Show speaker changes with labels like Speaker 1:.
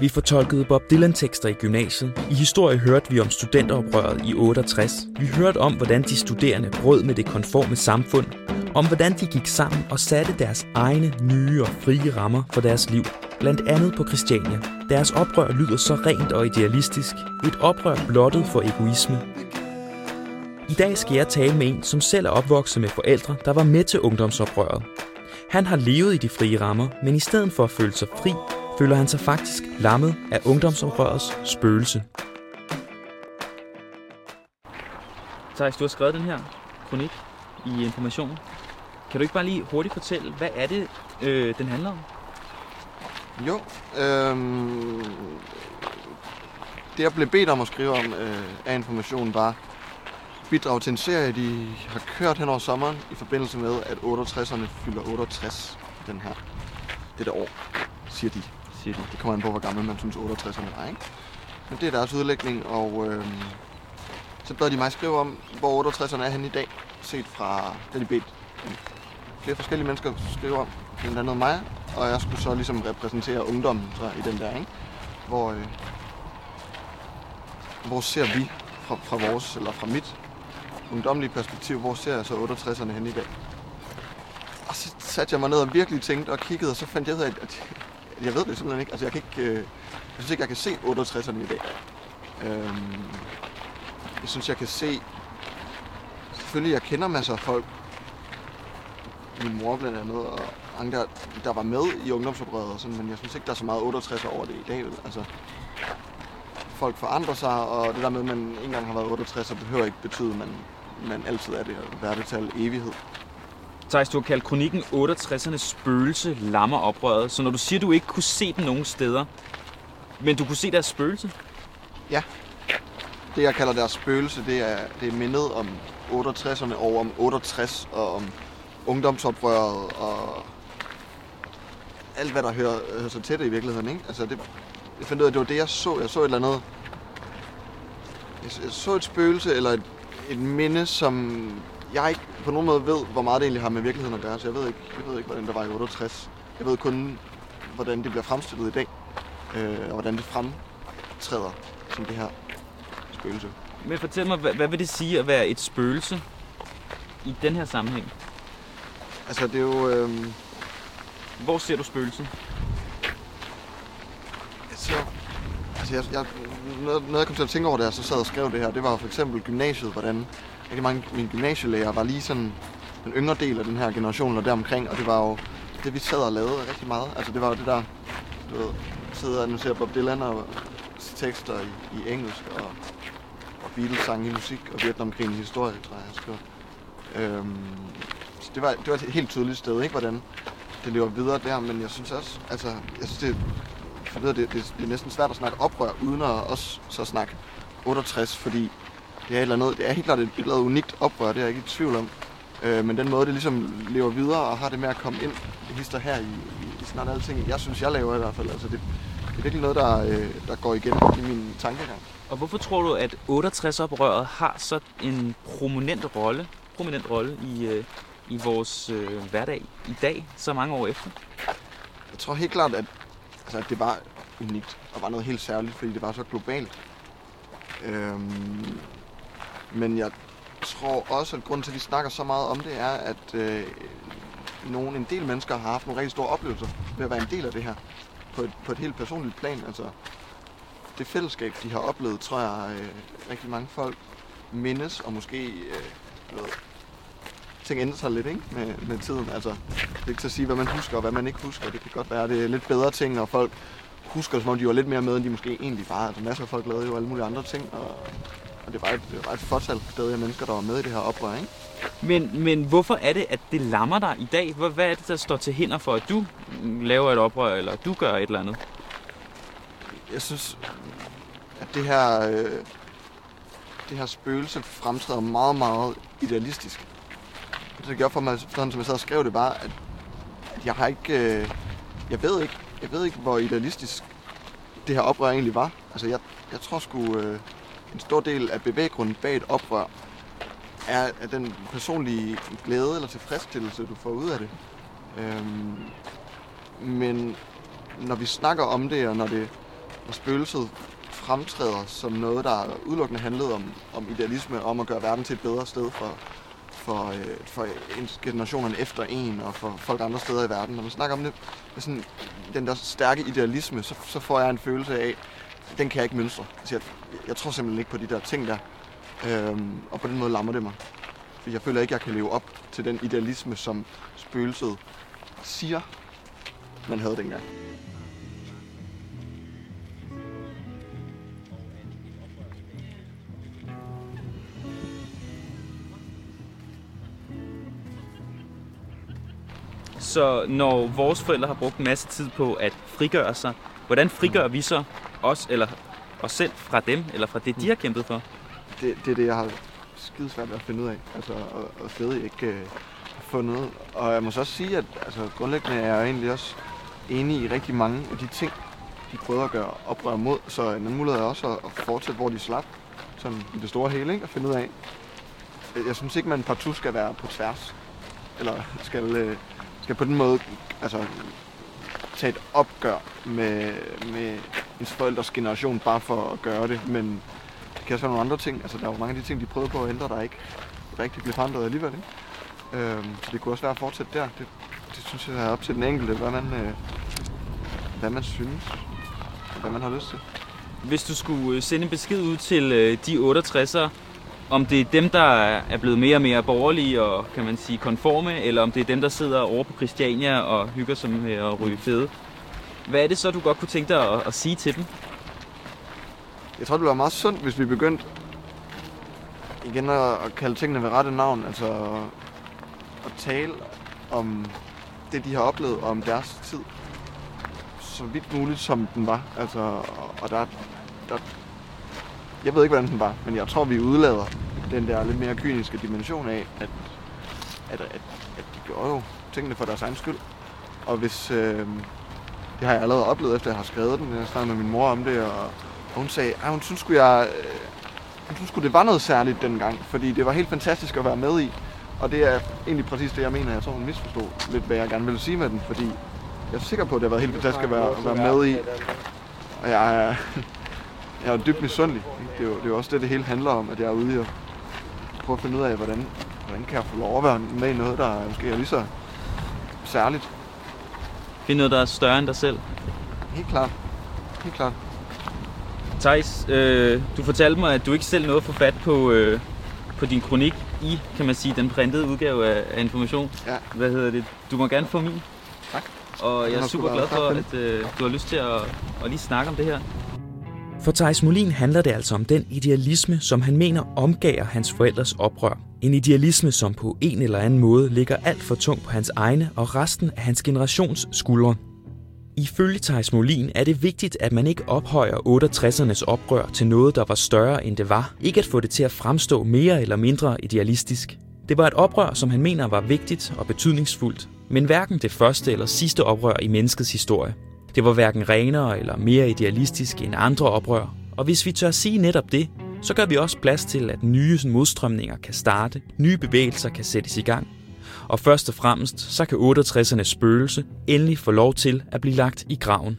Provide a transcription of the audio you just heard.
Speaker 1: Vi fortolkede Bob Dylan-tekster i gymnasiet. I historie hørte vi om studenteroprøret i 68. Vi hørte om, hvordan de studerende brød med det konforme samfund. Om hvordan de gik sammen og satte deres egne nye og frie rammer for deres liv. Blandt andet på Christiania. Deres oprør lyder så rent og idealistisk. Et oprør blottet for egoisme. I dag skal jeg tale med en, som selv er opvokset med forældre, der var med til ungdomsoprøret. Han har levet i de frie rammer, men i stedet for at føle sig fri, føler han sig faktisk lammet af ungdomsoprørets spøgelse. Thijs, du har skrevet den her kronik i Information. Kan du ikke bare lige hurtigt fortælle, hvad er det, øh, den handler om?
Speaker 2: Jo, øhm, det jeg blev bedt om at skrive om øh, af informationen var bidrag til en serie, de har kørt hen over sommeren i forbindelse med, at 68'erne fylder 68 den her, dette år, siger de.
Speaker 1: Siger de.
Speaker 2: Det kommer an på, hvor gammel man synes 68'erne er, ikke? Men det er deres udlægning, og øh, så bad de mig skrive om, hvor 68'erne er henne i dag, set fra da de bedt flere forskellige mennesker skrive om, blandt andet mig, og jeg skulle så ligesom repræsentere ungdommen så, i den der, ikke? Hvor, øh, hvor ser vi fra, fra vores, eller fra mit ungdomlige perspektiv, hvor ser jeg så 68'erne hen i dag? Og så satte jeg mig ned og virkelig tænkte og kiggede, og så fandt jeg ud af, at jeg ved det simpelthen ikke. Altså jeg kan ikke, øh, jeg synes ikke, jeg kan se 68'erne i dag. Øhm, jeg synes, jeg kan se, selvfølgelig jeg kender masser af folk, min mor blandt andet, og andre, der, der var med i ungdomsoprøret, og sådan, men jeg synes ikke, der er så meget 68 over det i dag. Vel? Altså, folk forandrer sig, og det der med, at man engang har været 68, så behøver ikke betyde, at man, man altid er det, og være det evighed.
Speaker 1: Thijs, du har kaldt kronikken 68'ernes spøgelse lammer oprøret. Så når du siger, du ikke kunne se den nogen steder, men du kunne se deres spøgelse?
Speaker 2: Det, jeg kalder deres spøgelse, det er, det er mindet om 68'erne og om 68 og om ungdomsoprøret og alt, hvad der hører, hører sig til det i virkeligheden. Ikke? Altså det, jeg fandt ud af, at det var det, jeg så. Jeg så et eller andet... Jeg, jeg så et spøgelse eller et, et minde, som jeg ikke på nogen måde ved, hvor meget det egentlig har med virkeligheden at gøre. Så jeg ved ikke, jeg ved ikke hvordan det var i 68. Jeg ved kun, hvordan det bliver fremstillet i dag. Øh, og hvordan det fremtræder som det her spøgelse.
Speaker 1: Men fortæl mig, hvad, hvad vil det sige at være et spøgelse i den her sammenhæng?
Speaker 2: Altså, det er jo... Øh,
Speaker 1: Hvor ser du spøgelset?
Speaker 2: så, altså, jeg, jeg, noget, noget, jeg kom til at tænke over, da jeg så sad og skrev det her, det var for eksempel gymnasiet, hvordan rigtig mange mine gymnasielærer var lige sådan den yngre del af den her generation og deromkring, og det var jo det, vi sad og lavede rigtig meget. Altså, det var jo det der, du ved, sidde og analysere Bob Dylan og tekster i, i engelsk, og, og Beatles-sang i musik, og Vietnamkrigen i historie, tror jeg, jeg skrev. Øhm, så det var, det var et helt tydeligt sted, ikke, hvordan det lever videre der, men jeg synes også, altså, jeg synes, det, for det, det, det, det er næsten svært at snakke oprør, uden at også så snakke 68, fordi det er, et eller andet, det er helt klart et, et eller andet unikt oprør, det er jeg ikke i tvivl om. Øh, men den måde, det ligesom lever videre og har det med at komme ind i hister her i, i, i snart alle ting, jeg synes, jeg laver i hvert fald. Altså, det, det er virkelig noget, der, øh, der går igen i min tankegang.
Speaker 1: Og hvorfor tror du, at 68-oprøret har så en prominent rolle, prominent rolle i, øh, i vores øh, hverdag i dag, så mange år efter?
Speaker 2: Jeg tror helt klart, at, altså, at det var unikt og var noget helt særligt, fordi det var så globalt. Øhm, men jeg tror også, at grunden til, at vi snakker så meget om det, er, at øh, nogle, en del mennesker har haft nogle rigtig store oplevelser ved at være en del af det her. På et, på et helt personligt plan. Altså, det fællesskab, de har oplevet, tror jeg, øh, rigtig mange folk mindes, og måske øh, ved, ting ændrer sig lidt ikke? Med, med tiden. Altså, det er ikke til at sige, hvad man husker og hvad man ikke husker. Det kan godt være, at det er lidt bedre ting, og folk husker, som om de var lidt mere med, end de måske egentlig var. Altså, masser af folk lavede jo alle mulige andre ting, og, og det var et, det var et fortal stadig af mennesker, der var med i det her oprør, ikke?
Speaker 1: Men, men hvorfor er det, at det lammer dig i dag? Hvad, hvad er det, der står til hinder for, at du laver et oprør, eller du gør et eller andet?
Speaker 2: Jeg synes, at det her, øh, det her spøgelse fremtræder meget, meget idealistisk. Det, gjorde for mig, sådan som jeg sad og skrev det, var, at, at jeg har ikke... Øh, jeg ved ikke, jeg ved ikke, hvor idealistisk det her oprør egentlig var. Altså, jeg, jeg tror sgu, øh, en stor del af bevæggrunden bag et oprør er, er den personlige glæde eller tilfredsstillelse, du får ud af det. Øhm, men når vi snakker om det, og når det når spøgelset fremtræder som noget, der udelukkende handlede om, om idealisme, om at gøre verden til et bedre sted for, for, øh, for generationerne efter en og for folk andre steder i verden. Når man snakker om det sådan, den der stærke idealisme, så, så får jeg en følelse af, at den kan jeg ikke mønstre. Altså, jeg, jeg tror simpelthen ikke på de der ting der. Øhm, og på den måde lammer det mig. For jeg føler ikke, jeg kan leve op til den idealisme, som spøgelset siger, man havde dengang.
Speaker 1: Så når vores forældre har brugt en masse tid på at frigøre sig, hvordan frigør vi så os, eller os selv fra dem, eller fra det, de har kæmpet for?
Speaker 2: Det, det er det, jeg har skide svært ved at finde ud af, altså, og, og stadig ikke øh, fundet. Og jeg må så også sige, at altså, grundlæggende er jeg egentlig også enig i rigtig mange af de ting, de prøver at gøre oprør mod. Så en anden mulighed er også at fortsætte, hvor de slap, sådan i det store hele, ikke? at finde ud af. Jeg synes ikke, man partout skal være på tværs, eller skal, øh, skal på den måde altså, tage et opgør med, med ens forældres generation, bare for at gøre det. Men det kan også være nogle andre ting. Altså, der er jo mange af de ting, de prøvede på at ændre, der ikke rigtig blev forandret alligevel. Ikke? Øhm, så det kunne også være at fortsætte der. Det, det synes jeg er op til den enkelte, hvad man, øh, hvad man synes, hvad man har lyst til.
Speaker 1: Hvis du skulle sende en besked ud til øh, de 68'ere, om det er dem, der er blevet mere og mere borgerlige og kan man sige konforme, eller om det er dem, der sidder over på Christiania og hygger sig med at ryge fede. Hvad er det så, du godt kunne tænke dig at, at sige til dem?
Speaker 2: Jeg tror, det var meget sundt, hvis vi begyndte igen at, at kalde tingene ved rette navn. Altså at tale om det, de har oplevet, og om deres tid. Så vidt muligt, som den var. Altså, og der, der, jeg ved ikke, hvordan den var, men jeg tror, vi udlader den der lidt mere kyniske dimension af, at, at, at, at de gør jo tingene for deres egen skyld. Og hvis, øh, det har jeg allerede oplevet, efter jeg har skrevet den, jeg snakkede med min mor om det, og, og hun sagde, at hun synes sgu, jeg, øh, hun synes det var noget særligt dengang, fordi det var helt fantastisk at være med i. Og det er egentlig præcis det, jeg mener. Jeg tror, hun misforstod lidt, hvad jeg gerne ville sige med den, fordi jeg er sikker på, at det har været helt fantastisk at være, at være med i. Og jeg er, jeg er dybt misundelig. Det er, jo, det er jo også det, det hele handler om, at jeg er ude og prøve at finde ud af, hvordan, hvordan kan jeg få lov at være med i noget, der måske er lige så særligt.
Speaker 1: Finde noget, der er større end dig selv?
Speaker 2: Helt klart. Helt klart.
Speaker 1: Thijs, øh, du fortalte mig, at du ikke selv nåede at få fat på, øh, på din kronik i, kan man sige, den printede udgave af, af Information.
Speaker 2: Ja.
Speaker 1: Hvad hedder det? Du må gerne få min.
Speaker 2: Tak.
Speaker 1: Og jeg er super glad for, at øh, du har lyst til at, at lige snakke om det her. For Thijs Molin handler det altså om den idealisme, som han mener omgager hans forældres oprør. En idealisme, som på en eller anden måde ligger alt for tung på hans egne og resten af hans generations skuldre. Ifølge Thijs Molin er det vigtigt, at man ikke ophøjer 68'ernes oprør til noget, der var større end det var. Ikke at få det til at fremstå mere eller mindre idealistisk. Det var et oprør, som han mener var vigtigt og betydningsfuldt, men hverken det første eller sidste oprør i menneskets historie. Det var hverken renere eller mere idealistisk end andre oprør, og hvis vi tør sige netop det, så gør vi også plads til, at nye modstrømninger kan starte, nye bevægelser kan sættes i gang, og først og fremmest, så kan 68'ernes spøgelse endelig få lov til at blive lagt i graven.